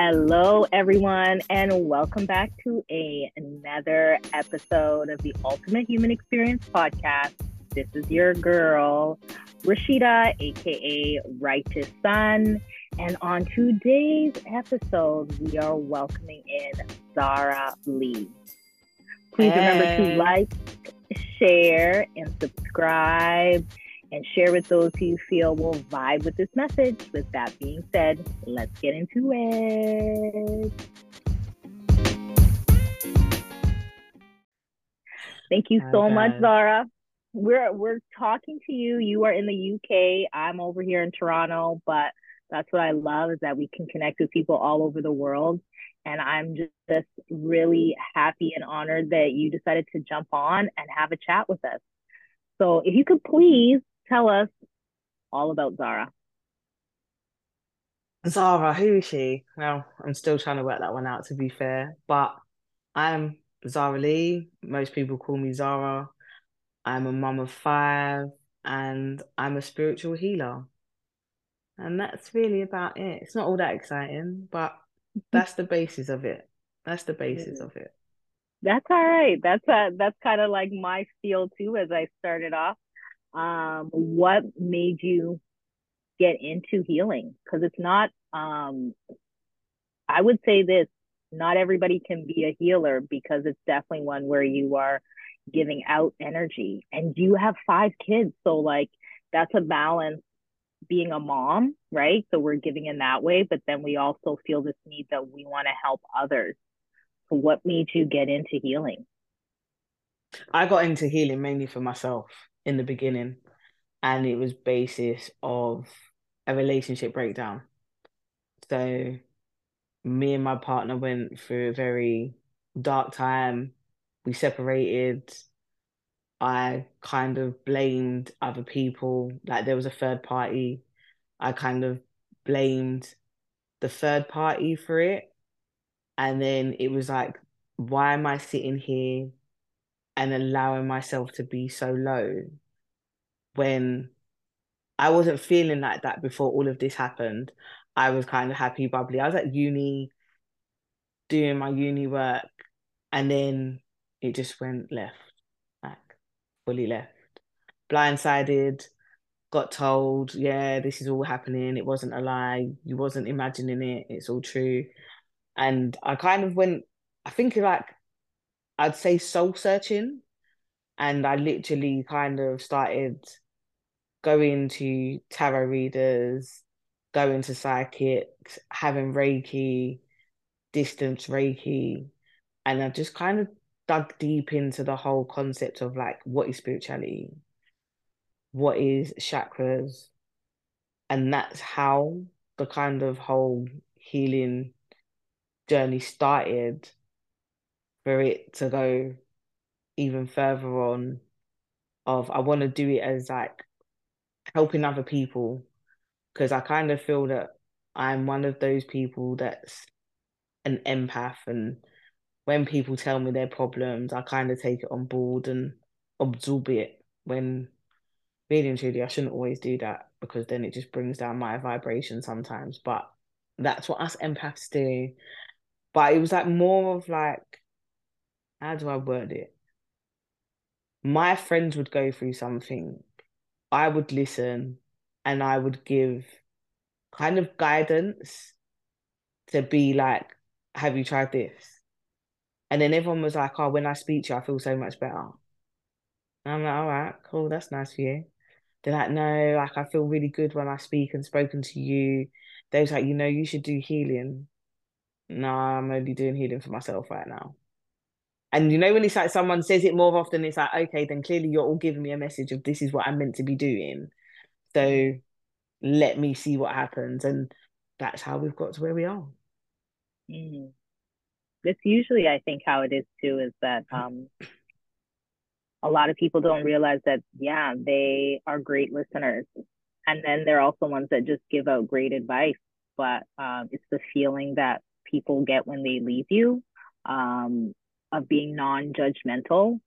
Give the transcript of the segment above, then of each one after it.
Hello, everyone, and welcome back to a, another episode of the Ultimate Human Experience podcast. This is your girl, Rashida, aka Righteous Sun. And on today's episode, we are welcoming in Zara Leigh. Please hey. remember to like, share, and subscribe and share with those who you feel will vibe with this message. With that being said, let's get into it. Thank you so much, Zara. We're we're talking to you. You are in the UK. I'm over here in Toronto, but that's what I love is that we can connect with people all over the world. And I'm just really happy and honored that you decided to jump on and have a chat with us. So if you could please tell us all about Zara. Zara, who is she? Well, I'm still trying to work that one out to be fair, but I'm Zara Leigh. Most people call me Zara. I'm a mum of five and I'm a spiritual healer. And that's really about it. It's not all that exciting, but that's the basis of it. That's the basis of it. That's all right. That's a, that's kind of like my feel too as I started off um, what made you get into healing? Because it's not um, i would say this not everybody can be a healer because it's definitely one where you are giving out energy. And you have five kids? So like that's a balance being a mom right? So we're giving in that way but then we also feel this need that we want to help others. So what made you get into healing? I got into healing mainly for myself in the beginning, and it was basis of a relationship breakdown. So me and my partner went through a very dark time. We separated. I kind of blamed other people, like there was a third party. I kind of blamed the third party for it. And then it was like, why am I sitting here and allowing myself to be so low when I wasn't feeling like that before all of this happened. I was kind of happy, bubbly. I was at uni doing my uni work and then it just went left, like fully left. Blindsided, got told, yeah, this is all happening. It wasn't a lie. You wasn't imagining it. It's all true. And I kind of went, I think like I'd say soul searching. And I literally kind of started going to tarot readers, going to psychics, having Reiki, distance Reiki. And I just kind of dug deep into the whole concept of like what is spirituality, what is chakras. And that's how the kind of whole healing journey started for it to go even further on of I want to do it as like helping other people because I kind of feel that I'm one of those people that's an empath and when people tell me their problems I kind of take it on board and absorb it when really and truly I shouldn't always do that because then it just brings down my vibration sometimes but that's what us empaths do but it was like more of like how do I word it? My friends would go through something, I would listen, and I would give kind of guidance to be like, have you tried this? And then everyone was like, oh, when I speak to you, I feel so much better. And I'm like, all right, cool, that's nice for you. They're like, no, like I feel really good when I speak and spoken to you. They was like, you know, you should do healing. No, I'm only doing healing for myself right now. And you know, when it's like someone says it more often, it's like, okay, then clearly you're all giving me a message of this is what I'm meant to be doing. So let me see what happens. And that's how we've got to where we are. Mm. That's usually, I think, how it is too, is that um, a lot of people don't realize that, yeah, they are great listeners. And then they're also ones that just give out great advice. But um, it's the feeling that people get when they leave you um, of being non-judgmental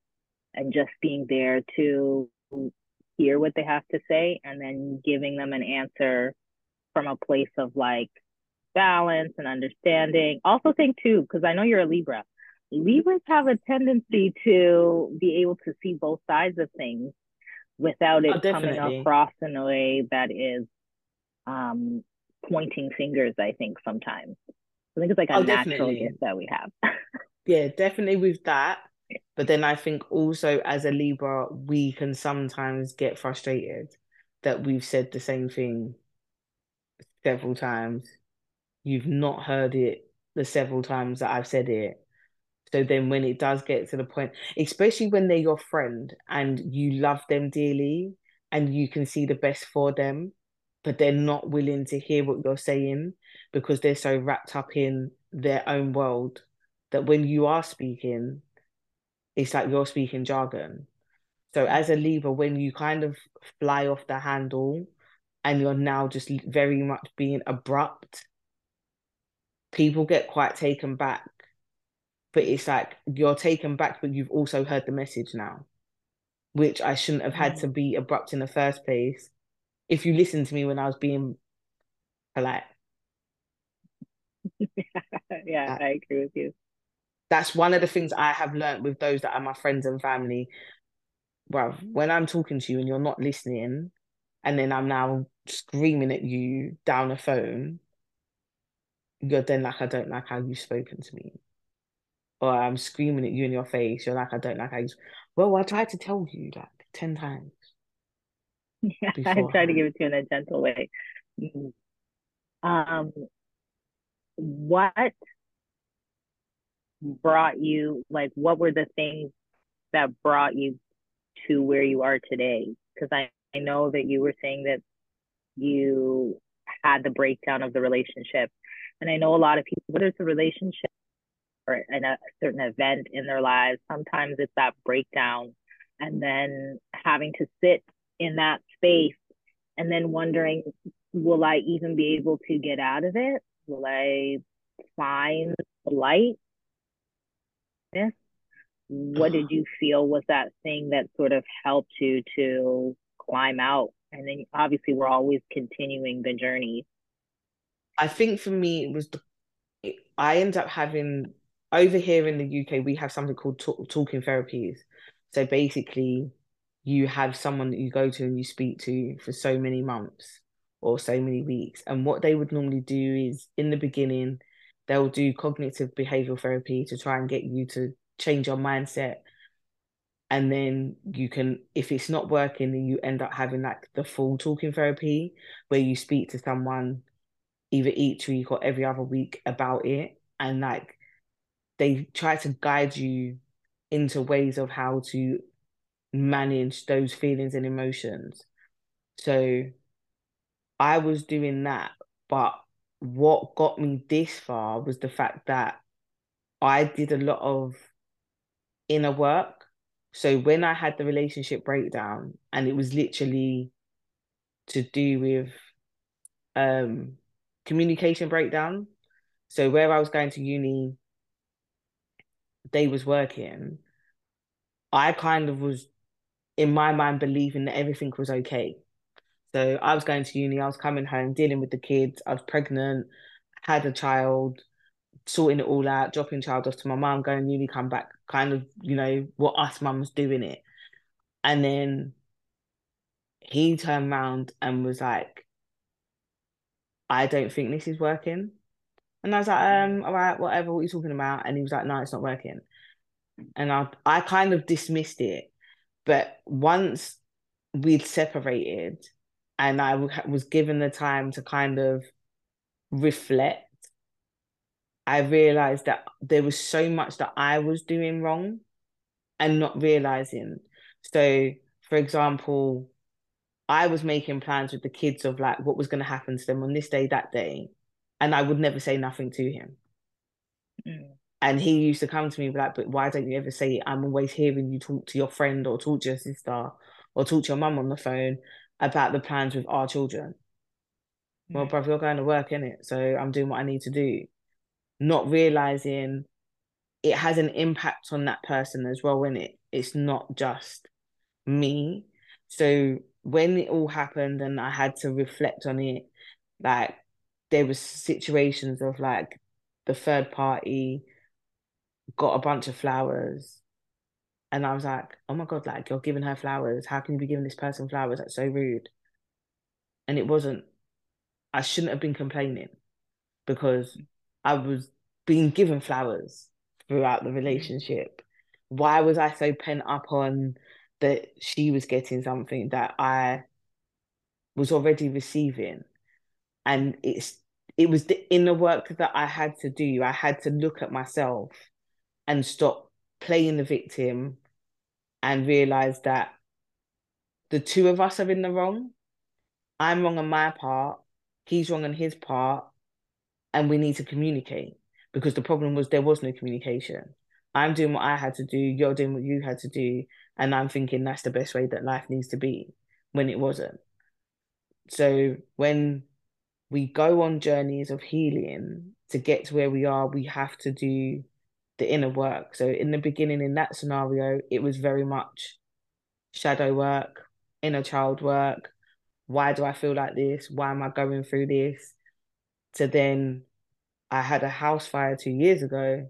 and just being there to hear what they have to say and then giving them an answer from a place of like balance and understanding. Also, think too, because I know you're a Libra. Libras have a tendency to be able to see both sides of things without it oh, coming across in a way that is um, pointing fingers. I think sometimes. I think it's like a oh, natural gift that we have. yeah, definitely with that. But then I think also as a Libra, we can sometimes get frustrated that we've said the same thing several times. You've not heard it the several times that I've said it. So then when it does get to the point, especially when they're your friend and you love them dearly and you can see the best for them, but they're not willing to hear what you're saying because they're so wrapped up in their own world that when you are speaking, it's like you're speaking jargon. So as a Libra, when you kind of fly off the handle and you're now just very much being abrupt, people get quite taken back. But it's like you're taken back, but you've also heard the message now, which I shouldn't have had to mm. be abrupt in the first place. If you listened to me when I was being polite. yeah, I agree with you that's one of the things I have learned with those that are my friends and family. Well, when I'm talking to you and you're not listening, and then I'm now screaming at you down the phone, you're then like, I don't like how you've spoken to me. Or I'm screaming at you in your face, you're like, I don't like how you. Well, I tried to tell you like 10 times. Yeah, I tried to give it to you in a gentle way. Mm-hmm. Um, what brought you like what were the things that brought you to where you are today? Because I, I know that you were saying that you had the breakdown of the relationship. And i know a lot of people whether it's a relationship or in a certain event in their lives sometimes it's that breakdown and then having to sit in that space and then wondering will i even be able to get out of it? Will i find the light what did you feel was that thing that sort of helped you to climb out? And then obviously we're always continuing the journey. I think for me it was the i end up having over here in the uk we have something called talk, talking therapies. So basically you have someone that you go to and you speak to for so many months or so many weeks. And what they would normally do is in the beginning they'll do cognitive behavioral therapy to try and get you to change your mindset. And then you can if it's not working then you end up having like the full talking therapy where you speak to someone either each week or every other week about it. And like they try to guide you into ways of how to manage those feelings and emotions. So i was doing that but what got me this far was the fact that I did a lot of inner work. So when I had the relationship breakdown, and it was literally to do with um communication breakdown. So where I was going to uni, they was working. I kind of was in my mind believing that everything was okay. So I was going to uni, I was coming home, dealing with the kids, I was pregnant, had a child, sorting it all out, dropping child off to my mum, going uni, come back, kind of, you know, what us mums doing it. And then he turned around and was like, I don't think this is working. And I was like, um, all right, whatever, what are you talking about? And he was like, no, it's not working. And I I kind of dismissed it. But once we'd separated, and I was given the time to kind of reflect, I realized that there was so much that I was doing wrong and not realizing. So, for example, I was making plans with the kids of like what was going to happen to them on this day, that day, and I would never say nothing to him. Mm. And he used to come to me like, "But why don't you ever say it? I'm always hearing you talk to your friend or talk to your sister or talk to your mum on the phone, about the plans with our children. Mm. Well, brother, you're going to work in it, so I'm doing what I need to do. Not realizing it has an impact on that person as well in it it's not just me. So when it all happened and I had to reflect on it, like there was situations of like the third party got a bunch of flowers and I was like, oh my God, like you're giving her flowers. How can you be giving this person flowers? That's so rude. And it wasn't, I shouldn't have been complaining because I was being given flowers throughout the mm. relationship. Why was I so pent up on that she was getting something that I was already receiving? And it's it was the inner work that I had to do. I had to look at myself and stop playing the victim and realize that the two of us are in the wrong. I'm wrong on my part, he's wrong on his part, and we need to communicate because the problem was there was no communication. I'm doing what I had to do, you're doing what you had to do, and I'm thinking that's the best way that life needs to be when it wasn't. So when we go on journeys of healing to get to where we are, we have to do the inner work. So in the beginning, in that scenario, it was very much shadow work, inner child work. Why do I feel like this? Why am I going through this? To then, I had a house fire two years ago,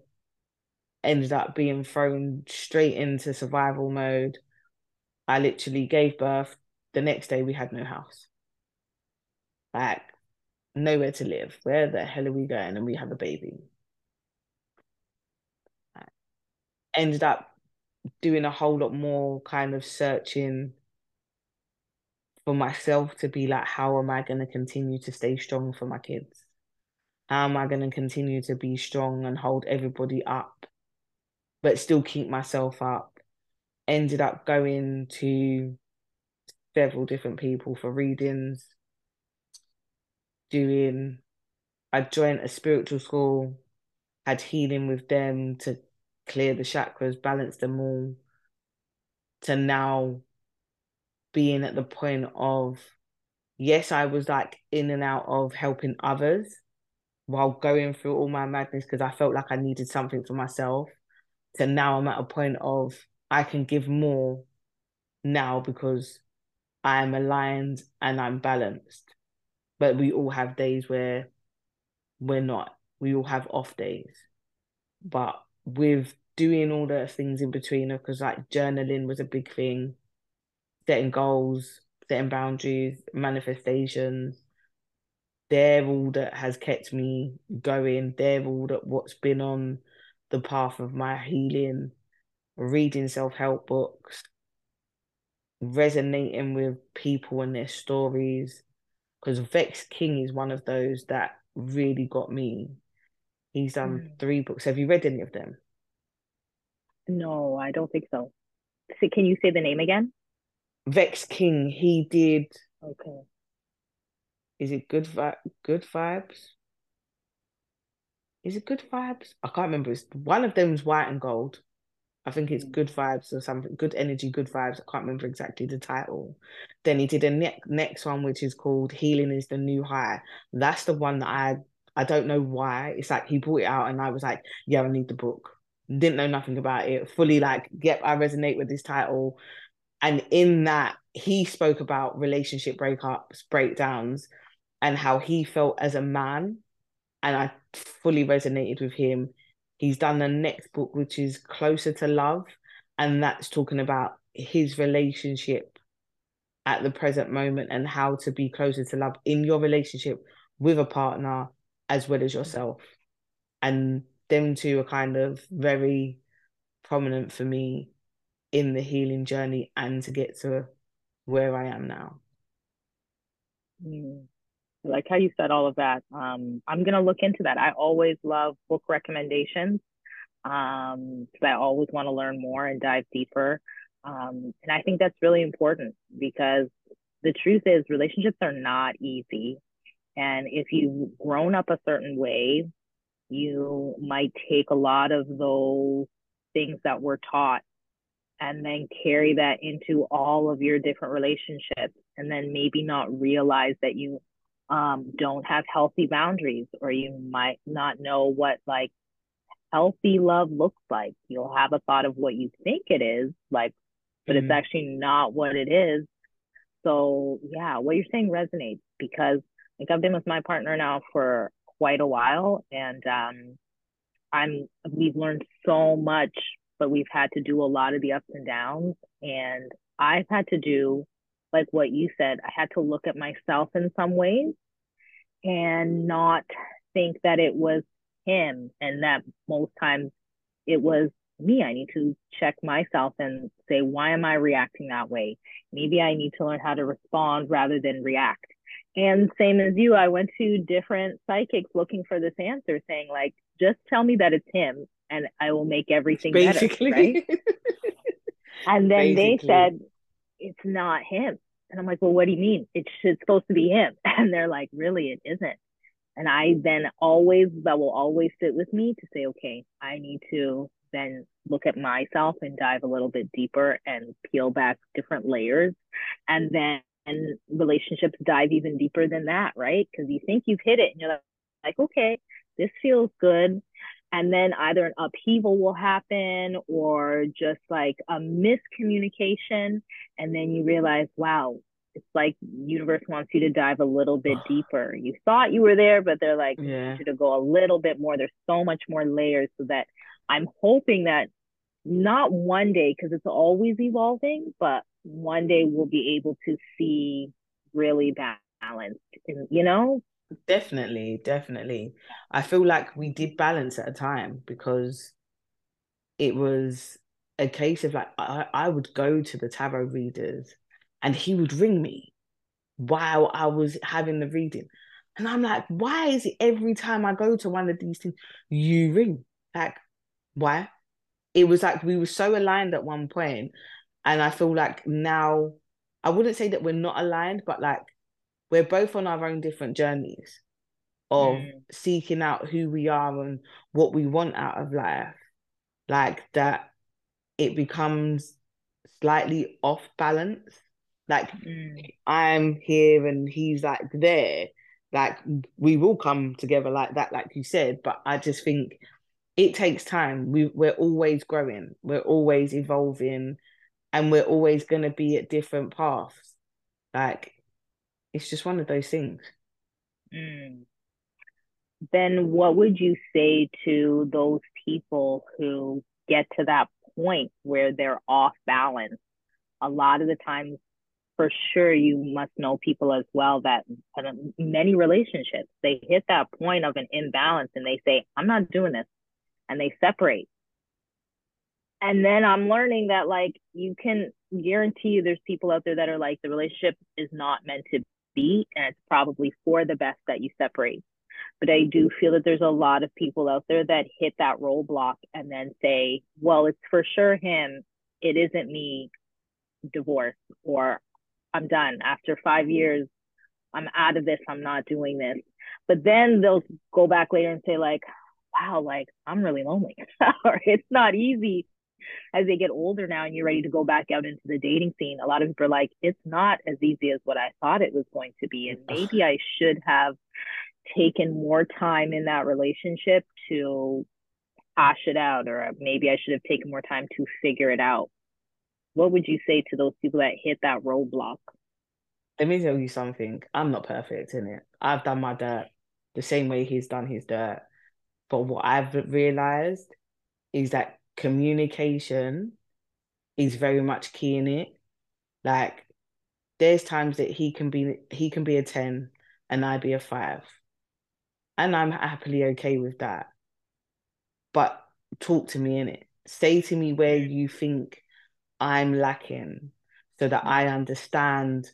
ended up being thrown straight into survival mode. I literally gave birth. The next day, we had no house. Like, nowhere to live. Where the hell are we going? And we have a baby. Ended up doing a whole lot more kind of searching for myself to be like, how am I going to continue to stay strong for my kids? How am I going to continue to be strong and hold everybody up, but still keep myself up? Ended up going to several different people for readings, doing, I joined a spiritual school, had healing with them to clear the chakras, balance them all, to now being at the point of, yes, I was like in and out of helping others while going through all my madness because I felt like I needed something for myself. To now I'm at a point of I can give more now because I am aligned and I'm balanced. But we all have days where we're not. We all have off days. But with doing all the things in between because like journaling was a big thing, setting goals, setting boundaries, manifestations. They're all that has kept me going. They're all that what's been on the path of my healing, reading self help books, resonating with people and their stories. Because Vex King is one of those that really got me. He's done mm. three books. Have you read any of them? No, I don't think so. so. Can you say the name again? Vex King. He did. Okay. Is it good? Vi- good vibes. Is it good vibes? I can't remember. It's one of them is white and gold. I think it's mm. good vibes or something. Good energy, good vibes. I can't remember exactly the title. Then he did a ne- next one, which is called "Healing Is the New High." That's the one that I I don't know why. It's like he brought it out, and I was like, "Yeah, I need the book." Didn't know nothing about it, fully like, yep, I resonate with this title. And in that, he spoke about relationship breakups, breakdowns, and how he felt as a man. And I fully resonated with him. He's done the next book, which is Closer to Love. And that's talking about his relationship at the present moment and how to be closer to love in your relationship with a partner as well as yourself. And them two are kind of very prominent for me in the healing journey and to get to where I am now. Like how you said all of that. Um, I'm gonna look into that. I always love book recommendations um, because I always want to learn more and dive deeper. Um, and I think that's really important because the truth is relationships are not easy. And if you've grown up a certain way, you might take a lot of those things that were taught and then carry that into all of your different relationships and then maybe not realize that you um, don't have healthy boundaries or you might not know what like healthy love looks like you'll have a thought of what you think it is like but mm-hmm. it's actually not what it is so yeah what you're saying resonates because like I've been with my partner now for quite a while and um I'm we've learned so much, but we've had to do a lot of the ups and downs and I've had to do like what you said, I had to look at myself in some ways and not think that it was him and that most times it was me. I need to check myself and say, why am I reacting that way? Maybe I need to learn how to respond rather than react. And same as you, I went to different psychics looking for this answer, saying, like, just tell me that it's him and I will make everything Basically. better. Right. and then Basically. they said, it's not him. And I'm like, well, what do you mean? It's, it's supposed to be him. And they're like, really, it isn't. And I then always, that will always sit with me to say, okay, I need to then look at myself and dive a little bit deeper and peel back different layers. And then and relationships dive even deeper than that, right? Because you think you've hit it and you're like, okay, this feels good. And then either an upheaval will happen or just like a miscommunication. And then you realize, wow, it's like universe wants you to dive a little bit deeper. You thought you were there, but they're like, yeah. you to go a little bit more. There's so much more layers so that I'm hoping that not one day, because it's always evolving, but one day we'll be able to see really balanced, and you know? Definitely, definitely. I feel like we did balance at a time because it was a case of like I, I would go to the tarot readers and he would ring me while I was having the reading. And I'm like, why is it every time I go to one of these things, you ring? Like, why? It was like we were so aligned at one point, And I feel like now, I wouldn't say that we're not aligned, but like we're both on our own different journeys of mm. seeking out who we are and what we want out of life. Like that, it becomes slightly off balance like mm. I'm here and he's like there. Like we will come together like that, like you said. But I just think it takes time. We we're always growing, we're always evolving, and we're always gonna be at different paths. Like it's just one of those things. Mm. Then what would you say to those people who get to that point where they're off balance? A lot of the times for sure you must know people as well that many relationships they hit that point of an imbalance and they say i'm not doing this and they separate and then i'm learning that like you can guarantee you there's people out there that are like the relationship is not meant to be and it's probably for the best that you separate but i do feel that there's a lot of people out there that hit that roadblock and then say well it's for sure him it isn't me divorce or I'm done. After five years, I'm out of this. I'm not doing this. But then they'll go back later and say, like, wow, like I'm really lonely. or it's not easy as they get older now and you're ready to go back out into the dating scene. A lot of people are like, it's not as easy as what I thought it was going to be. And maybe I should have taken more time in that relationship to hash it out, or maybe I should have taken more time to figure it out what would you say to those people that hit that roadblock? Let me tell you something. I'm not perfect in it. I've done my dirt the same way he's done his dirt. But what I've realized is that communication is very much key in it. Like there's times that he can be he can be a 10 and I be a five. And I'm happily okay with that. But talk to me in it. Say to me where you think I'm lacking so that I understand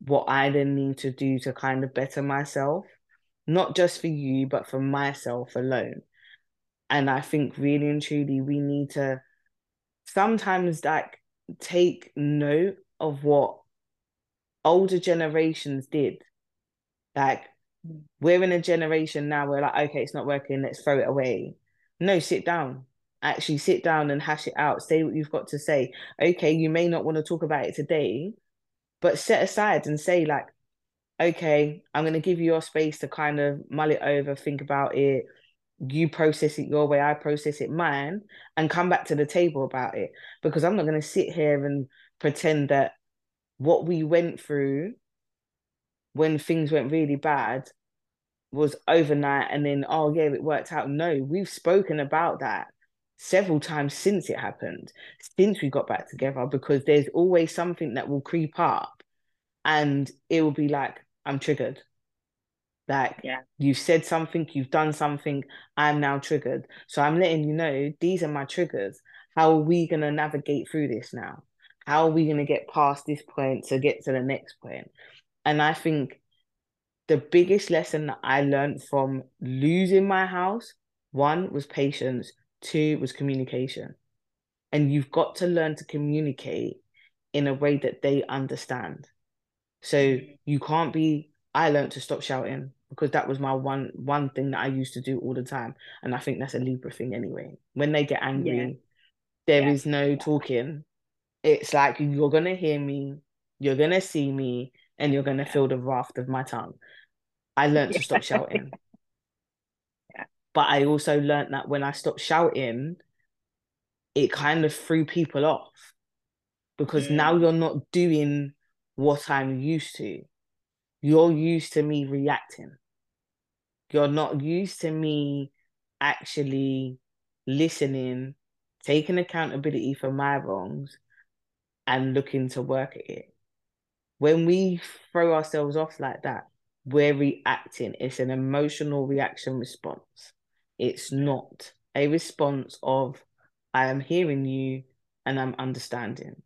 what I then need to do to kind of better myself, not just for you, but for myself alone. And I think really and truly, we need to sometimes like take note of what older generations did. Like, mm. we're in a generation now where, like, okay, it's not working, let's throw it away. No, sit down actually sit down and hash it out say what you've got to say okay you may not want to talk about it today but set aside and say like okay i'm going to give you your space to kind of mull it over think about it you process it your way i process it mine and come back to the table about it. Because i'm not going to sit here and pretend that what we went through when things went really bad was overnight and then oh yeah it worked out. No we've spoken about that several times since it happened since we got back together because there's always something that will creep up and it will be like i'm triggered like yeah. you've said something you've done something i'm now triggered so i'm letting you know these are my triggers how are we going to navigate through this now how are we going to get past this point to get to the next point? and i think the biggest lesson that I learned from losing my house, one was patience, two was communication. And you've got to learn to communicate in a way that they understand. So you can't be, I learned to stop shouting because that was my one one thing that I used to do all the time. And I think that's a Libra thing anyway. When they get angry, yeah. there yeah. is no talking. It's like you're gonna hear me, you're gonna see me, and you're gonna feel the wrath of my tongue. I learned to stop shouting. Yeah. But I also learned that when I stopped shouting, it kind of threw people off because mm. now you're not doing what I'm used to. You're used to me reacting. You're not used to me actually listening, taking accountability for my wrongs, and looking to work at it. When we throw ourselves off like that, we're reacting. It's an emotional reaction response. It's not a response of, I am hearing you and I'm understanding.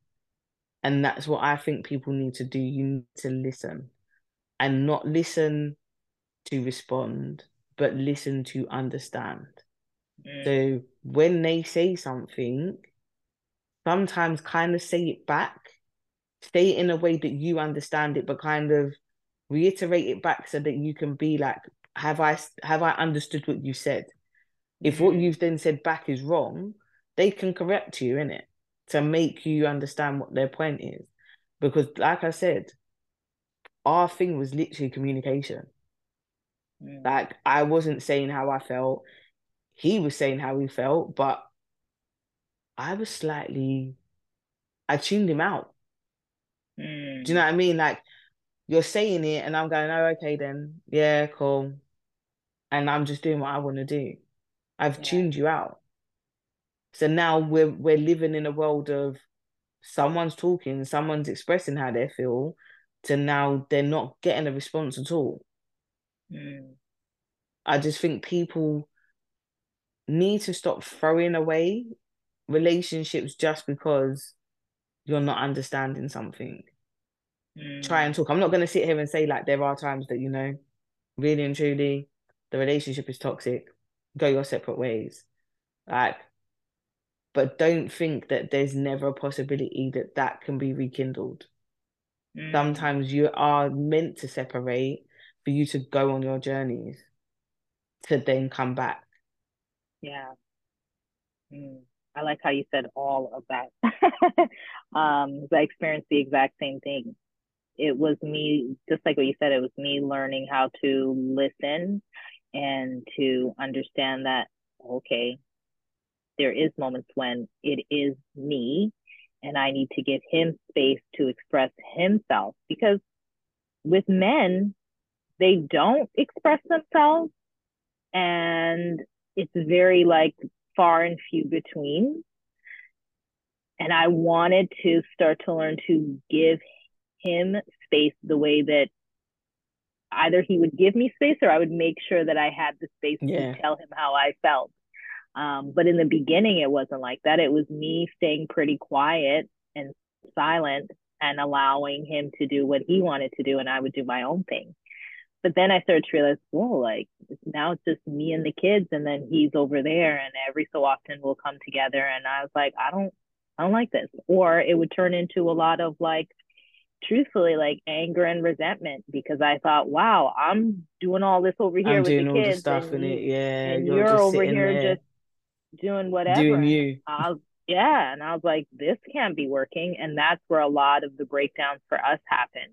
And that's what I think people need to do. You need to listen and not listen to respond, but listen to understand. Mm. So when they say something, sometimes kind of say it back, say it in a way that you understand it, but kind of reiterate it back so that you can be like have i have i understood what you said if what you've then said back is wrong they can correct you in it to make you understand what their point is because like i said our thing was literally communication mm. like i wasn't saying how i felt he was saying how he felt but i was slightly i tuned him out mm. do you know what i mean like you're saying it and I'm going, oh, okay then. Yeah, cool. And I'm just doing what I want to do. I've yeah. tuned you out. So now we're we're living in a world of someone's talking, someone's expressing how they feel, to now they're not getting a response at all. Mm. I just think people need to stop throwing away relationships just because you're not understanding something try and talk. I'm not going to sit here and say like there are times that you know, really and truly, the relationship is toxic. Go your separate ways, like. But don't think that there's never a possibility that that can be rekindled. Mm. Sometimes you are meant to separate for you to go on your journeys, to then come back. Yeah. Mm. I like how you said all of that. um, I experienced the exact same thing it was me, just like what you said, it was me learning how to listen and to understand that, okay, there is moments when it is me and I need to give him space to express himself because with men, they don't express themselves and it's very like far and few between. And I wanted to start to learn to give him space the way that either he would give me space or I would make sure that I had the space yeah. to tell him how I felt. Um, but in the beginning, it wasn't like that. It was me staying pretty quiet and silent and allowing him to do what he wanted to do, and I would do my own thing. But then I started to realize, whoa, like now it's just me and the kids, and then he's over there, and every so often we'll come together. And I was like, I don't, I don't like this. Or it would turn into a lot of like, truthfully like anger and resentment because I thought, wow, I'm doing all this over here I'm with the kids, the stuff and, in it, yeah, and you're, you're over here there. just doing whatever. Doing you. I was, yeah, and I was like, this can't be working, and that's where a lot of the breakdowns for us happened.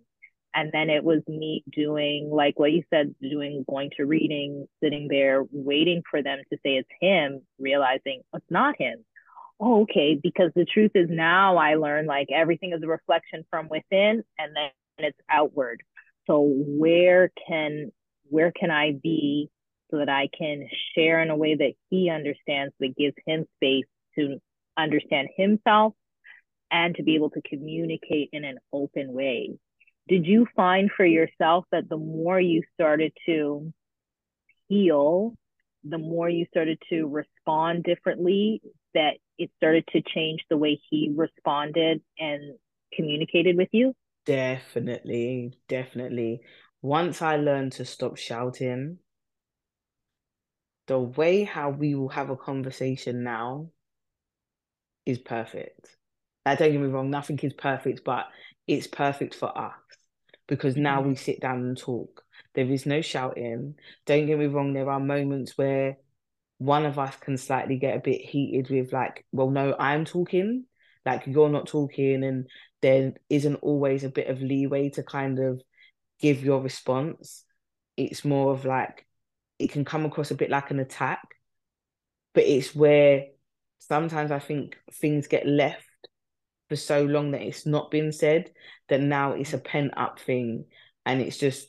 And then it was me doing like what you said, doing going to reading, sitting there waiting for them to say it's him, realizing oh, it's not him oh, okay, because the truth is now I learn like everything is a reflection from within and then it's outward. So So where can where can I be so that I can share in a way that he understands that gives him space to understand himself and to be able to communicate in an open way. Did you find for yourself that the more you started to heal, the more you started to respond differently, that it started to change the way he responded and communicated with you? Definitely, definitely. Once I learned to stop shouting, the way how we will have a conversation now is perfect. Don't get me wrong, nothing is perfect, but it's perfect for us because now we sit down and talk. There is no shouting. Don't get me wrong, there are moments where one of us can slightly get a bit heated with, like, well, no, I'm talking, like, you're not talking. And there isn't always a bit of leeway to kind of give your response. It's more of like, it can come across a bit like an attack, but it's where sometimes I think things get left for so long that it's not been said that now it's a pent up thing and it's just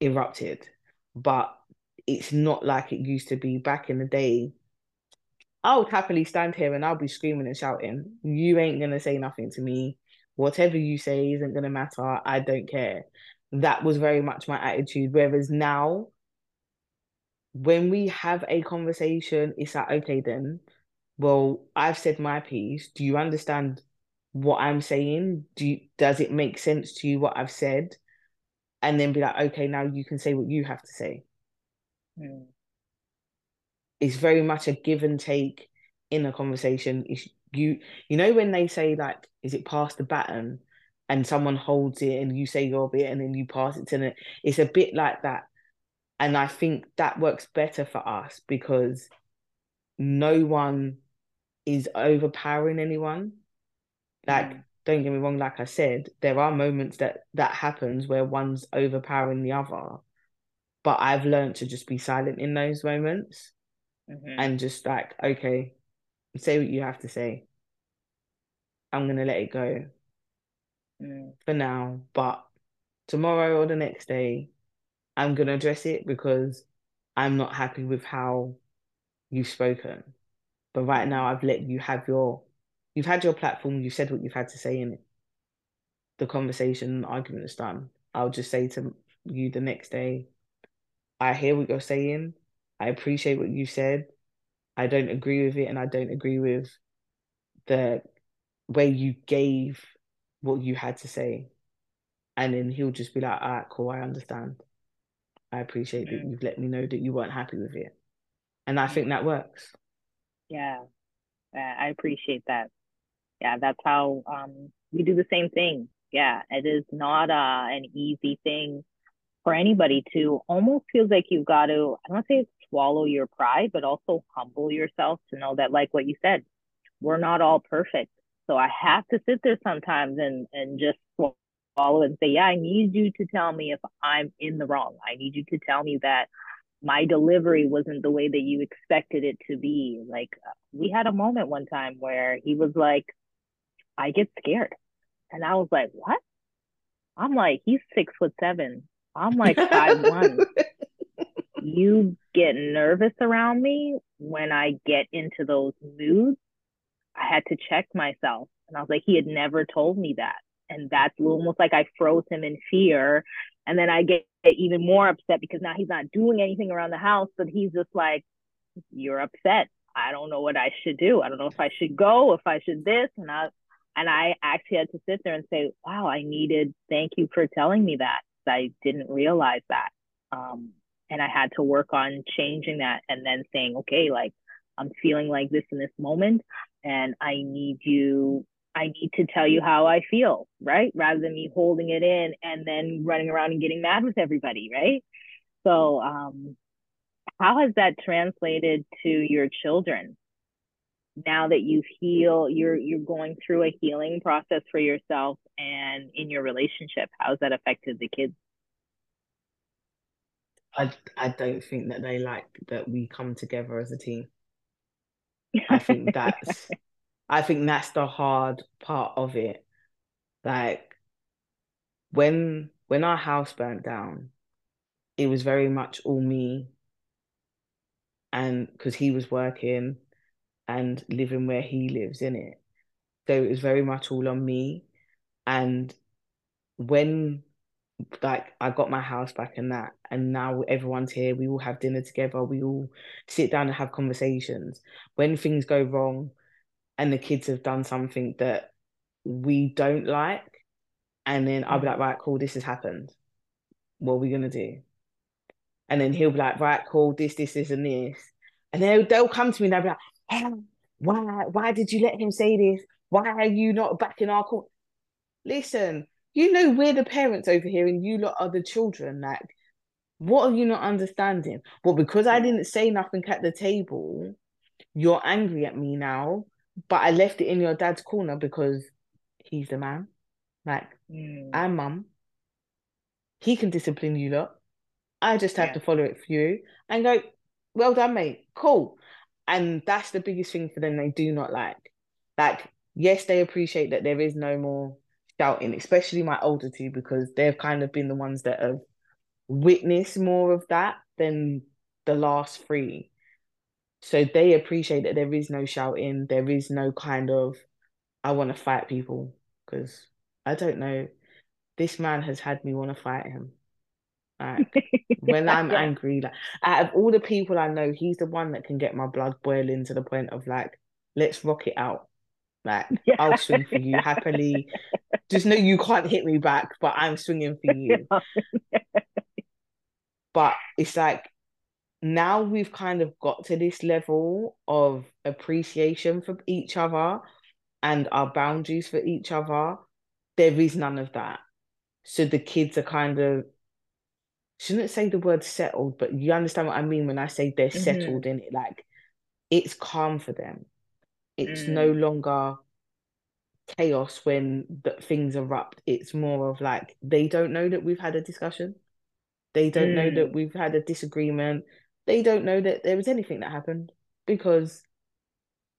erupted. But it's not like it used to be back in the day. I would happily stand here and I'll be screaming and shouting. You ain't gonna say nothing to me. Whatever you say isn't gonna matter. I don't care. That was very much my attitude. Whereas now, when we have a conversation, it's like, okay, then, well, I've said my piece. Do you understand what I'm saying? Do you, does it make sense to you what I've said? And then be like, okay, now you can say what you have to say. Mm. It's very much a give and take in a conversation. It's you you know when they say like, is it past the baton? And someone holds it and you say your bit and then you pass it to them. It's a bit like that. And I think that works better for us because no one is overpowering anyone like, mm. don't get me wrong, like I said, there are moments that that happens where one's overpowering the other. But I've learned to just be silent in those moments mm-hmm. and just like, okay, say what you have to say. I'm gonna let it go mm. for now. But tomorrow or the next day, I'm gonna address it because I'm not happy with how you've spoken. But right now, I've let you have your You've had your platform, you've said what you've had to say in it. The conversation, argument is done. I'll just say to you the next day, I hear what you're saying. I appreciate what you said. I don't agree with it, and I don't agree with the way you gave what you had to say. And then he'll just be like, all right, cool, I understand. I appreciate that you've let me know that you weren't happy with it. And I think that works. Yeah, I appreciate that yeah, that's how um, we do the same thing. Yeah, it is not uh, an easy thing for anybody to almost feels like you've got to, I don't say swallow your pride, but also humble yourself to know that, like what you said, we're not all perfect. So I have to sit there sometimes and, and just swallow and say, yeah, I need you to tell me if I'm in the wrong. I need you to tell me that my delivery wasn't the way that you expected it to be. Like we had a moment one time where he was like, I get scared. And I was like, what? I'm like, he's six foot seven. I'm like five one. you get nervous around me when I get into those moods. I had to check myself. And I was like, he had never told me that. And that's almost like I froze him in fear. And then I get even more upset because now he's not doing anything around the house, but he's just like, you're upset. I don't know what I should do. I don't know if I should go, if I should this. And I and I actually had to sit there and say, wow, I needed, thank you for telling me that. I didn't realize that. Um, and I had to work on changing that and then saying, okay, like I'm feeling like this in this moment and I need you, I need to tell you how I feel, right? Rather than me holding it in and then running around and getting mad with everybody, right? So, um, how has that translated to your children? Now that you've healed you're you're going through a healing process for yourself and in your relationship. How's that affected the kids? I i don't think that they like that we come together as a team. I think that's i think that's the hard part of it. Like when when our house burnt down, it was very much all me. And because he was working and living where he lives in it. So it was very much all on me. And when like I got my house back and that, and now everyone's here, we all have dinner together, we all sit down and have conversations. When things go wrong and the kids have done something that we don't like, and then I'll be like, right, cool, this has happened. What are we gonna do? And then he'll be like, right, cool, this, this, this, and this. And they'll they'll come to me and they'll be like, oh, why, why did you let him say this? Why are you not back in our court? Listen, you know we're the parents over here and you lot are the children. Like, what are you not understanding? Well, because I didn't say nothing at the table, you're angry at me now, but I left it in your dad's corner because he's the man. Like, mm. I'm mum. He can discipline you lot. I just have yeah. to follow it for you and go, well done, mate. Cool. And that's the biggest thing for them they do not like. Like, yes, they appreciate that there is no more shouting, especially my older two, because they've kind of been the ones that have witnessed more of that than the last three. So they appreciate that there is no shouting, there is no kind of I want to fight people because I don't know. This man has had me want to fight him. Like when I'm yeah. angry, like out of all the people I know, he's the one that can get my blood boiling to the point of like, let's rock it out. Like yeah. I'll swing for you happily. Just know you can't hit me back, but I'm swinging for you. but it's like now we've kind of got to this level of appreciation for each other and our boundaries for each other. There is none of that. So the kids are kind of shouldn't say the word settled, but you understand what I mean when I say they're mm-hmm. settled in it. Like it's calm for them. It's mm. no longer chaos when the things erupt. It's more of like they don't know that we've had a discussion. They don't mm. know that mm. we've had a disagreement. They don't know that there was anything that happened because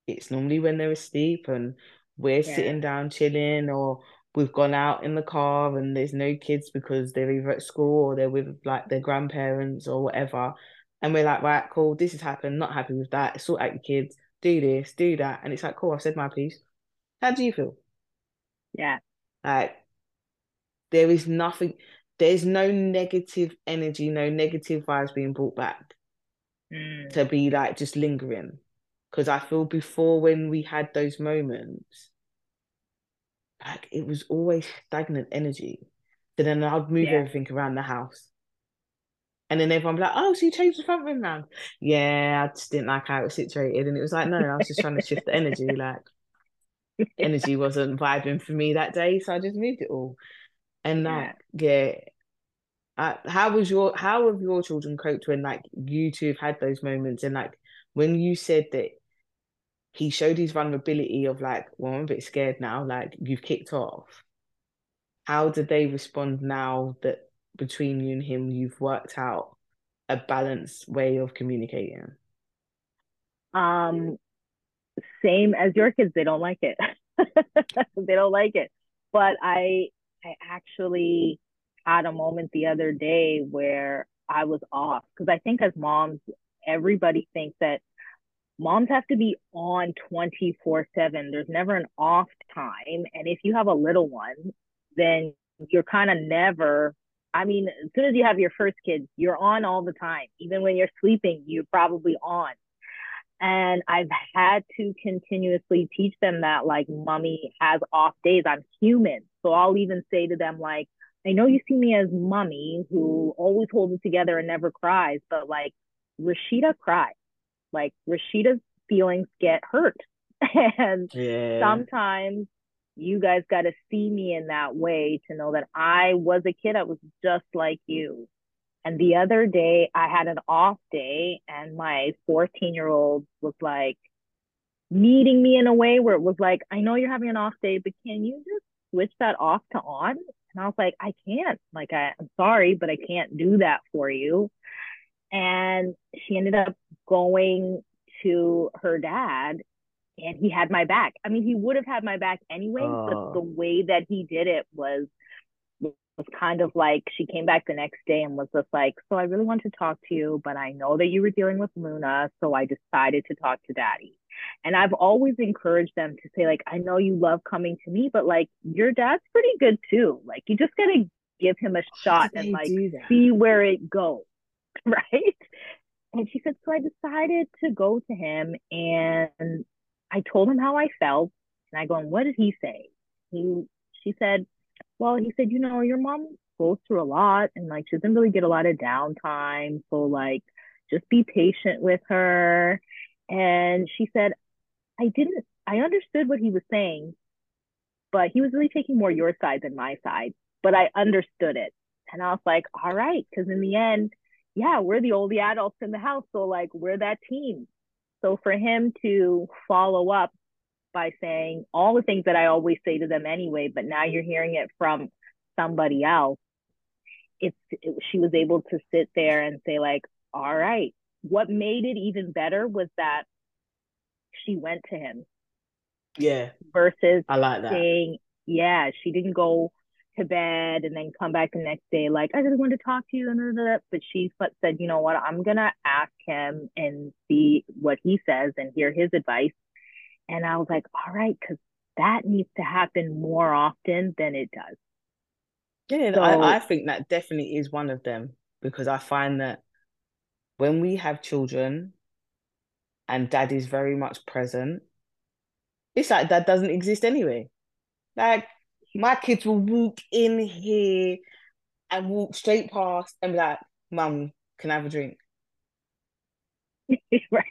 it's normally when they're asleep and we're yeah. sitting down chilling or we've gone out in the car and there's no kids because they're either at school or they're with like their grandparents or whatever. And we're like, right, cool, this has happened, not happy with that. Sort out your kids, do this, do that. And it's like, cool, I've said my piece. How do you feel? Yeah. Like there is nothing, there's no negative energy, no negative vibes being brought back mm. to be like just lingering. Because I feel before when we had those moments, like it was always stagnant energy. So then I'd move yeah. everything around the house. And then everyone be like, oh, so you changed the front room now? Yeah, I just didn't like how it was situated. And it was like, no, I was just trying to shift the energy. Like energy wasn't vibing for me that day. So I just moved it all. And like, yeah. Uh, how was your how have your children coped when like you two have had those moments and like when you said that he showed his vulnerability of like, well, I'm a bit scared now, like you've kicked off. How did they respond now that between you and him you've worked out a balanced way of communicating? Um same as your kids, they don't like it. they don't like it. But I I actually had a moment the other day where I was off because I think as moms, everybody thinks that moms have to be on 24 7 there's never an off time. And if you have a little one then you're kind of never i mean as soon as you have your first kid you're on all the time. Even when you're sleeping you're probably on. And i've had to continuously teach them that like mommy has off days. I'm human. So i'll even say to them like i know you see me as mommy who always holds it together and never cries but like rashida cries like Rashida's feelings get hurt. and yeah. sometimes you guys got to see me in that way to know that I was a kid. I was just like you. And the other day, I had an off day, and my 14 year old was like meeting me in a way where it was like, I know you're having an off day, but can you just switch that off to on? And I was like, I can't. Like, I, I'm sorry, but I can't do that for you. And she ended up going to her dad and he had my back. I mean, he would have had my back anyway, but the way that he did it was kind of like she came back the next day and was just like, So I really want to talk to you, but I know that you were dealing with Luna, so I decided to talk to daddy. And I've always encouraged them to say, like, I know you love coming to me, but like your dad's pretty good too. Like you just gotta give him a shot and like see where it goes. Right. And she said, So I decided to go to him and I told him how I felt. And I go, and what did he say? He she said, well, he said, you know, your mom goes through a lot and like she doesn't really get a lot of downtime. So like just be patient with her. And she said, I didn't I understood what he was saying, but he was really taking more your side than my side. But I understood it. And I was like, all right, because in the end, yeah, we're the only adults in the house. So like we're that team. So for him to follow up by saying all the things that I always say to them anyway, but now you're hearing it from somebody else. It's it, she was able to sit there and say like, all right. What made it even better was that she went to him. Yeah. Versus I like that. saying, yeah, she didn't go to bed and then come back the next day like I really want to talk to you and but she said, you know what, I'm gonna ask him and see what he says and hear his advice and I was like, all right, because that needs to happen more often than it does. Yeah, so, I, I think that definitely is one of them because I find that when we have children and dad is very much present, it's like that doesn't exist anyway. Like my kids will walk in here and walk straight past and be like, Mum, can I have a drink? right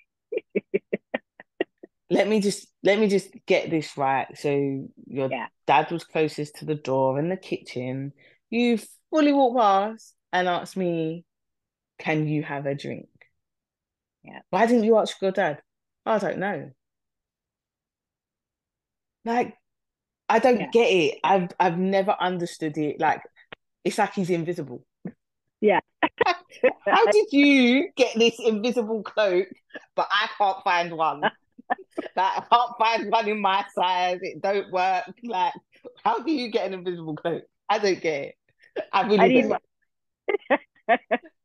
let me just let me just get this right. So your yeah. dad was closest to the door in the kitchen. You fully walk past and asked me, "Can you have a drink?" Yeah. Why didn't you ask your dad? I don't know. Like, I don't yeah. get it. I've I've never understood it. Like, it's like he's invisible. Yeah. How did you get this invisible cloak, but I can't find one? like I can't find one in my size. It don't work. Like, how do you get an invisible cloak? I don't get it. I really I need don't. one.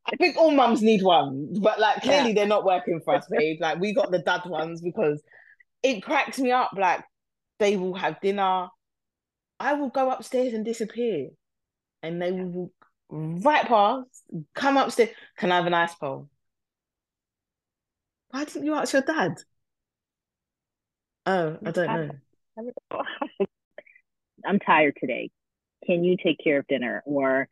I think all mums need one, but like clearly yeah. they're not working for us, babe. Like we got the dad ones because it cracks me up. Like they will have dinner. I will go upstairs and disappear, and they will walk right past, come upstairs. Can I have an ice pole? Why didn't you ask your dad? Oh, I don't know. I'm tired today. Can you take care of dinner? Or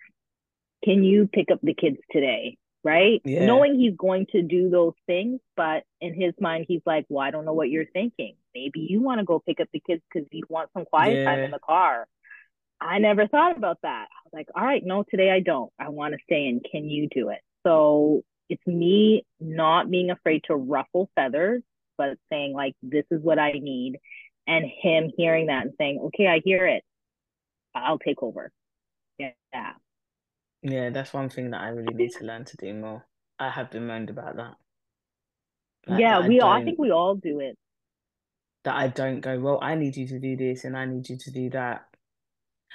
can you pick up the kids today? Right? Yeah. Knowing he's going to do those things, but in his mind, he's like, Well, I don't know what you're thinking. Maybe you want to go pick up the kids because you want some quiet yeah. time in the car. I never thought about that. I was like, All right, no, today I don't. I want to stay in. Can you do it? So it's me not being afraid to ruffle feathers but saying like this is what I need and him hearing that and saying, Okay, I hear it. I'll take over. Yeah. Yeah, that's one thing that I really need to learn to do more. I have been moaned about that. Like, yeah, that we all I think we all do it. That I don't go, well, I need you to do this and I need you to do that.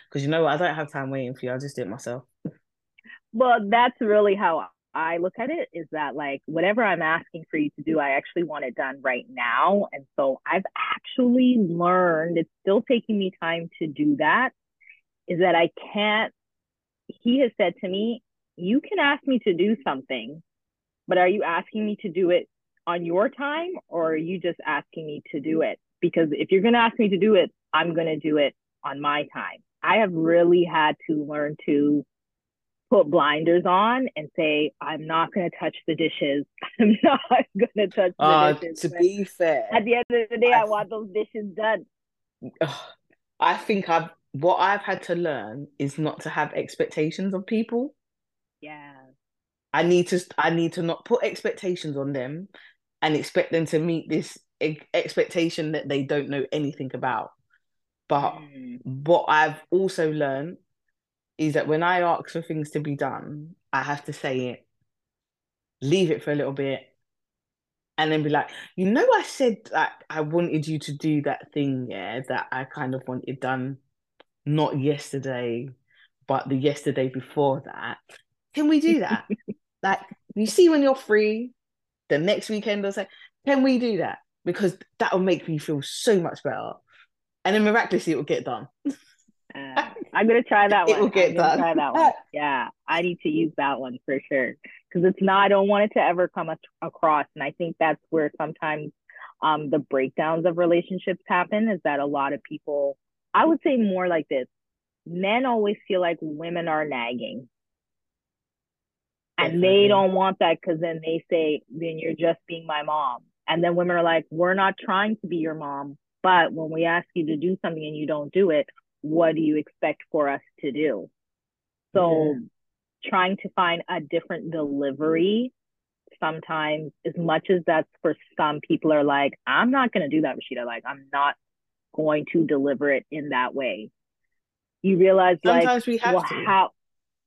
Because you know what, I don't have time waiting for you, I'll just do it myself. Well, that's really how I look at it is that like whatever I'm asking for you to do, I actually want it done right now. And so I've actually learned, it's still taking me time to do that, is that I can't, he has said to me, you can ask me to do something, but are you asking me to do it on your time or are you just asking me to do it? Because if you're going to ask me to do it, I'm going to do it on my time. I have really had to learn to put blinders on and say, I'm not going to touch the dishes. I'm not going to touch the uh, dishes. To be fair, at the end of the day, I, I want those dishes done. I think I've what I've had to learn is not to have expectations of people. Yeah. I need to I need to not put expectations on them and expect them to meet this expectation that they don't know anything about. But mm. what I've also learned is that when I ask for things to be done, I have to say it, leave it for a little bit, and then be like, you know, I said that I wanted you to do that thing, yeah, that I kind of wanted done, not yesterday, but the yesterday before that. Can we do that? like you see when you're free, the next weekend or so, can we do that? Because that will make me feel so much better. And then miraculously it will get done. Uh, I'm gonna try that one. It will get done. Try that one. Yeah, I need to use that one for sure because it's not. I don't want it to ever come across, and I think that's where sometimes um, the breakdowns of relationships happen. Is that a lot of people? I would say more like this: men always feel like women are nagging, and they don't want that because then they say, "Then you're just being my mom," and then women are like, "We're not trying to be your mom." But when we ask you to do something and you don't do it, what do you expect for us to do? So yeah. trying to find a different delivery sometimes as much as that's for some people are like, I'm not gonna do that, Rashida. Like I'm not going to deliver it in that way. You realize sometimes like we have well, to. how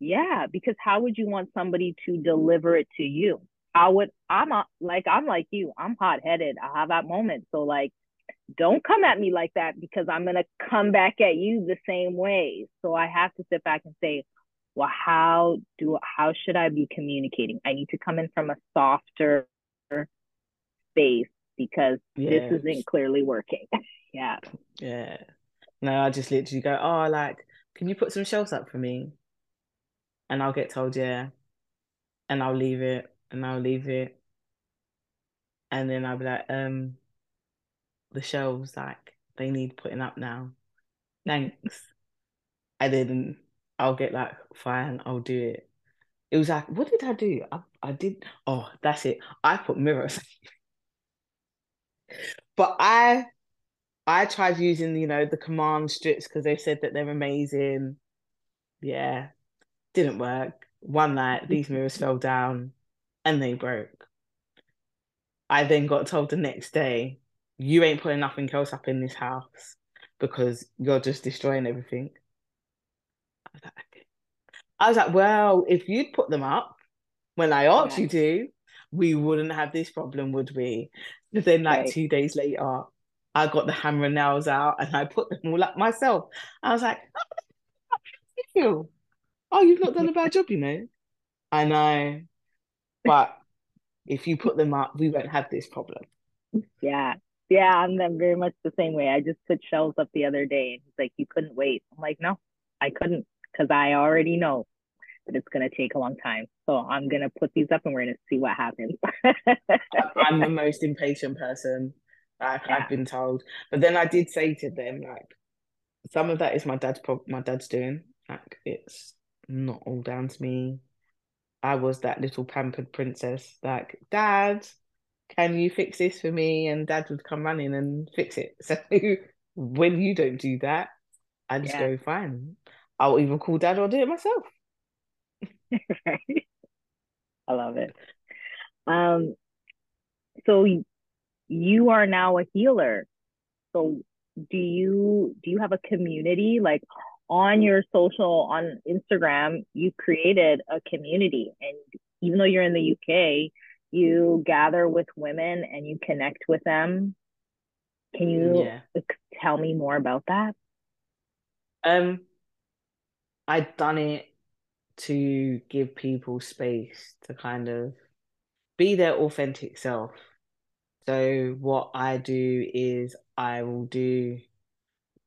yeah, because how would you want somebody to deliver it to you? I would I'm a, like I'm like you, I'm hot headed. I have that moment. So like don't come at me like that because I'm going to come back at you the same way. So I have to sit back and say, well, how do how should I be communicating? I need to come in from a softer space because yes. this isn't clearly working. yeah. Yeah. No, I just literally go, oh, like, can you put some shelves up for me? And I'll get told, yeah. And I'll leave it, and I'll leave it. And then I'll be like, um, the shelves like they need putting up now. Thanks. And then I'll get like, fine, I'll do it. It was like, what did I do? I, I did oh, that's it. I put mirrors. but I I tried using, you know, the command strips because they said that they're amazing. Yeah. Didn't work. One night these mirrors fell down and they broke. I then got told the next day you ain't putting nothing else up in this house because you're just destroying everything. I was like, I was like well, if you'd put them up when I asked yeah. you to, we wouldn't have this problem, would we? But then, like right. two days later, I got the hammer and nails out and I put them all up myself. I was like, oh, you. Oh you've not done a bad job, you know. I know, but if you put them up, we won't have this problem. Yeah, yeah, I'm very much the same way. I just put shelves up the other day and he's like, You couldn't wait. I'm like, No, I couldn't because I already know that it's going to take a long time. So I'm going to put these up and we're going to see what happens. I'm the most impatient person. Like, yeah. I've been told. But then I did say to them, like, some of that is my dad's pro- my dad's doing. Like, it's not all down to me. I was that little pampered princess. Like, dad, can you fix this for me? And dad would come running and fix it. So when you don't do that, I just yeah. go, fine. I'll even call dad or do it myself. right. I love it. Um, so you are now a healer. So do you do you have a community like on your social on Instagram? You created a community, and even though you're in the UK, you gather with women and you connect with them. Can you yeah. tell me more about that? Um, I've done it to give people space to kind of be their authentic self. So what I do is I will do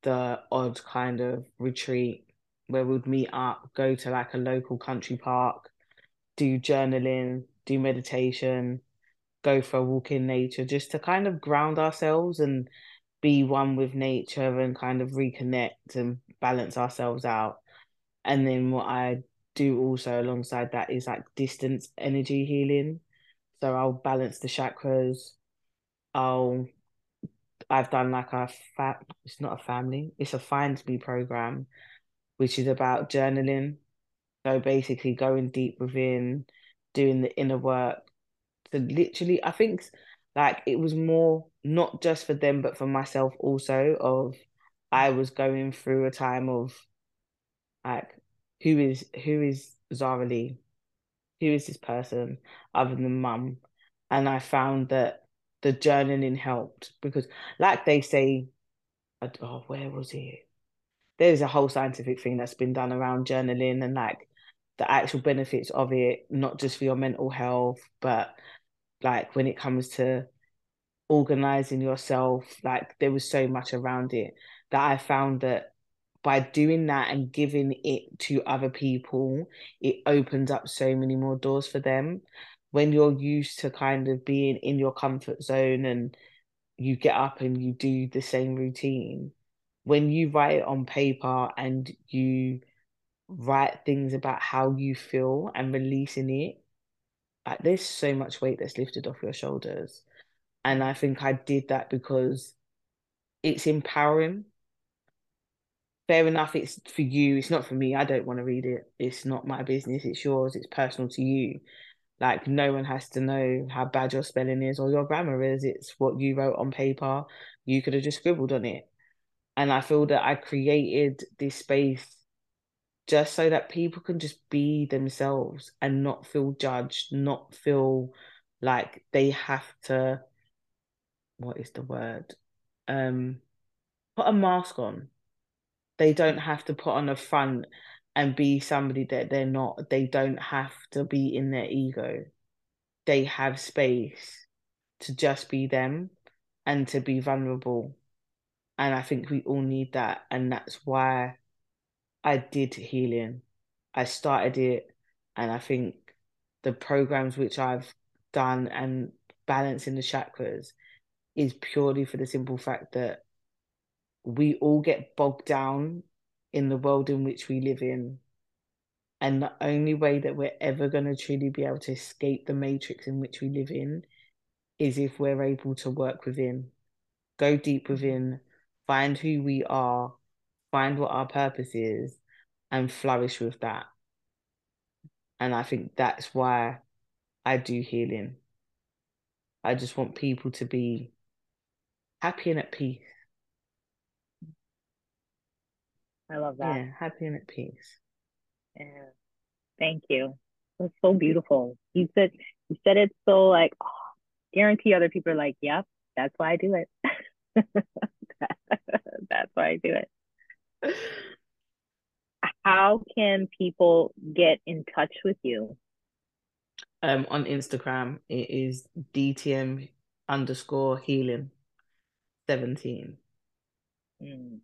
the odd kind of retreat where we'd meet up, go to like a local country park, do journaling, do meditation, go for a walk in nature, just to kind of ground ourselves and be one with nature and kind of reconnect and balance ourselves out. And then what I do also alongside that is like distance energy healing. So I'll balance the chakras. I'll I've done like a fat it's not a family, it's a find me program, which is about journaling. So basically going deep within, doing the inner work So literally I think like it was more not just for them but for myself also of I was going through a time of like who is who is Zara Leigh? Who is this person other than mum? And I found that the journaling helped because like they say oh where was it? there's a whole scientific thing that's been done around journaling and like the actual benefits of it, not just for your mental health, but like when it comes to organizing yourself, like there was so much around it that I found that by doing that and giving it to other people, it opens up so many more doors for them. When you're used to kind of being in your comfort zone and you get up and you do the same routine, when you write it on paper and you write things about how you feel and releasing it, like there's so much weight that's lifted off your shoulders. And I think I did that because it's empowering. Fair enough, it's for you, it's not for me. I don't want to read it. It's not my business, it's yours, it's personal to you. Like no one has to know how bad your spelling is or your grammar is. It's what you wrote on paper. You could have just scribbled on it. And I feel that I created this space just so that people can just be themselves and not feel judged, not feel like they have to what is the word? Um put a mask on. They don't have to put on a front and be somebody that they're not. They don't have to be in their ego. They have space to just be them and to be vulnerable. And I think we all need that. And that's why I did healing. I started it, and I think the programs which I've done and balancing the chakras is purely for the simple fact that we all get bogged down in the world in which we live in. And the only way that we're ever going to truly be able to escape the matrix in which we live in is if we're able to work within, go deep within, find who we are, find what our purpose is and flourish with that. And I think that's why I do healing. I just want people to be happy and at peace. I love that. Yeah, happy and at peace. Yeah. Thank you. That's so beautiful. You said you said it so like oh, guarantee other people are like, yep, that's why I do it. that's why I do it. How can people get in touch with you? Um, on Instagram, it is DTM underscore healing 17. Mm.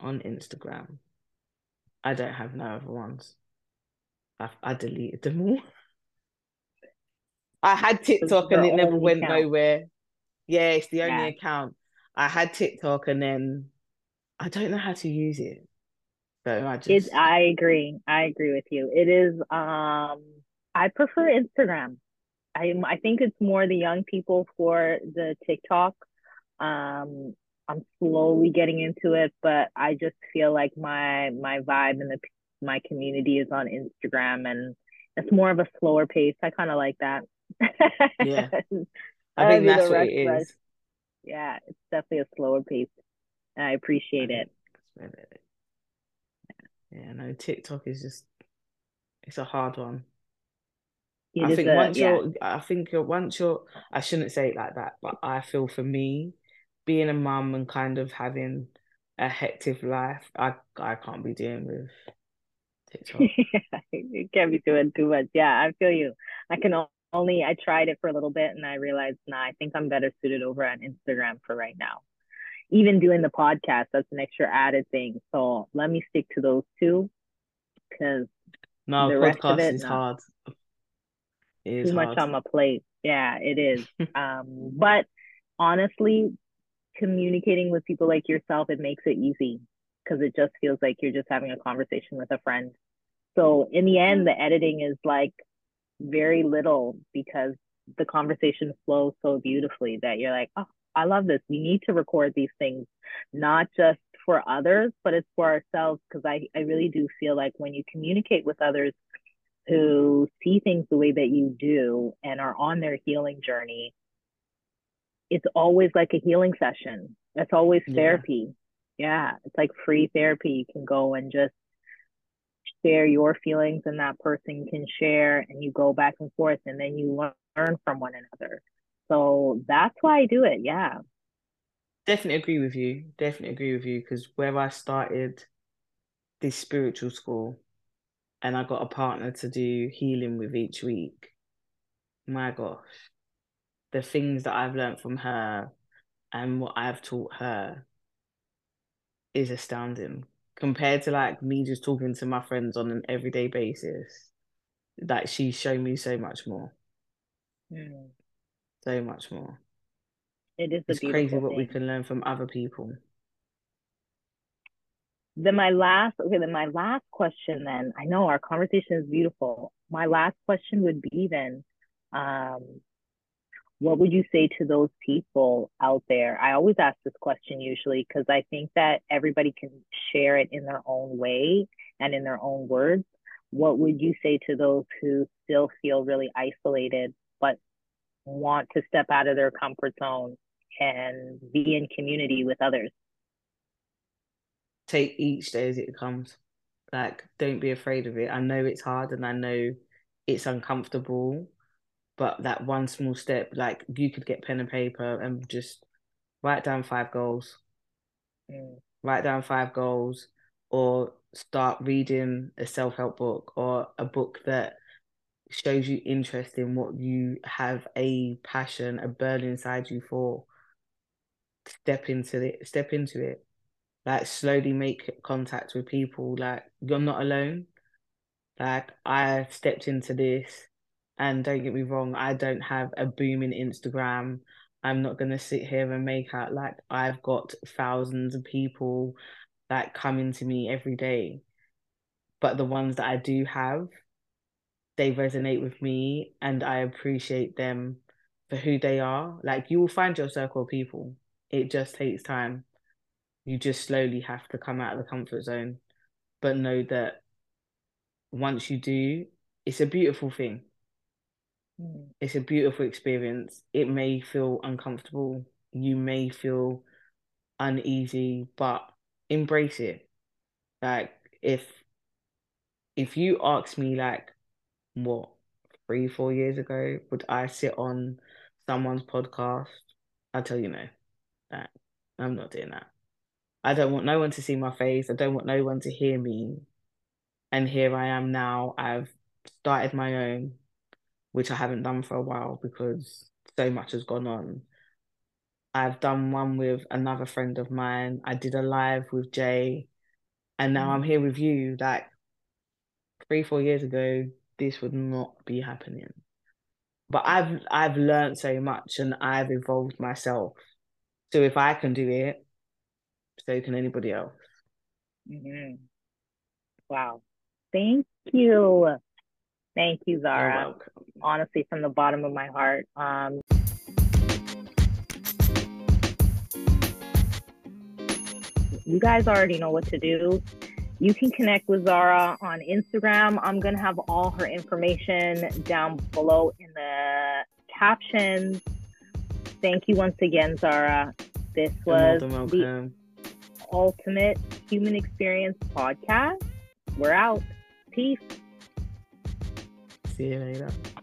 On Instagram. I don't have no other ones. I've, I deleted them all. I had TikTok and it never went account. nowhere. Yeah, it's the only yeah. account. I had TikTok and then I don't know how to use it. So I just it's, I agree. I agree with you. It is um I prefer Instagram. I I think it's more the young people for the TikTok. Um I'm slowly getting into it, but I just feel like my my vibe and the my community is on Instagram and it's more of a slower pace. I kind of like that. Yeah. I, think that's what it is. Yeah, it's definitely a slower pace. And I appreciate it. Yeah, no, TikTok is just it's a hard one. It I think a, once yeah. you're I think you're once you're I shouldn't say it like that, but I feel for me, being a mum and kind of having a hectic life, I I can't be dealing with TikTok. you can't be doing too much. Yeah, I feel you. I can only I tried it for a little bit and I realized nah, I think I'm better suited over on Instagram for right now even doing the podcast, that's an extra added thing. So let me stick to those two because no, the rest of it, is no. hard. It is too hard. much on my plate. Yeah, it is. um, but honestly, communicating with people like yourself, it makes it easy because it just feels like you're just having a conversation with a friend. So in the end, the editing is like very little because the conversation flows so beautifully that you're like, oh, I love this. We need to record these things, not just for others, but it's for ourselves. Because I, I really do feel like when you communicate with others who see things the way that you do and are on their healing journey, it's always like a healing session. It's always therapy. Yeah. yeah, it's like free therapy. You can go and just share your feelings, and that person can share, and you go back and forth, and then you learn from one another. So that's why I do it. Yeah. Definitely agree with you. Definitely agree with you because where I started this spiritual school and I got a partner to do healing with each week, my gosh, the things that I've learned from her and what I've taught her is astounding compared to like me just talking to my friends on an everyday basis. Like she's shown me so much more. Mm. So much more. It is. It's crazy what we can learn from other people. Then my last, okay, then my last question. Then I know our conversation is beautiful. My last question would be then, um, what would you say to those people out there? I always ask this question usually because I think that everybody can share it in their own way and in their own words. What would you say to those who still feel really isolated but want to step out of their comfort zone and be in community with others? Take each day as it comes. Like, don't be afraid of it. I know it's hard and I know it's uncomfortable but that one small step, like you could get pen and paper and just write down five goals. Mm. Write down five goals or start reading a self help book or a book that shows you interest in what you have a passion, a burn inside you for. Step into it, step into it. Like slowly make contact with people. Like you're not alone. Like I stepped into this and don't get me wrong, I don't have a booming Instagram. I'm not gonna sit here and make out like I've got thousands of people that come into me every day. But the ones that I do have, they resonate with me and I appreciate them for who they are. Like you will find your circle of people. It just takes time. You just slowly have to come out of the comfort zone. But know that once you do, it's a beautiful thing. It's a beautiful experience. It may feel uncomfortable. You may feel uneasy, but embrace it. Like if if you ask me like what three, four years ago, would I sit on someone's podcast? I tell you no. That I'm not doing that. I don't want no one to see my face. I don't want no one to hear me. And here I am now. I've started my own which I haven't done for a while because so much has gone on. I've done one with another friend of mine. I did a live with Jay, and now mm. I'm here with you. Like three, four years ago, this would not be happening. But I've I've learned so much and I've evolved myself. So if I can do it, so can anybody else. Mm-hmm. Wow. Thank you. Thank you, Zara. Honestly, from the bottom of my heart. Um, you guys already know what to do. You can connect with Zara on Instagram. I'm going to have all her information down below in the captions. Thank you once again, Zara. This was the Ultimate Human Experience podcast. We're out. Peace. See you later.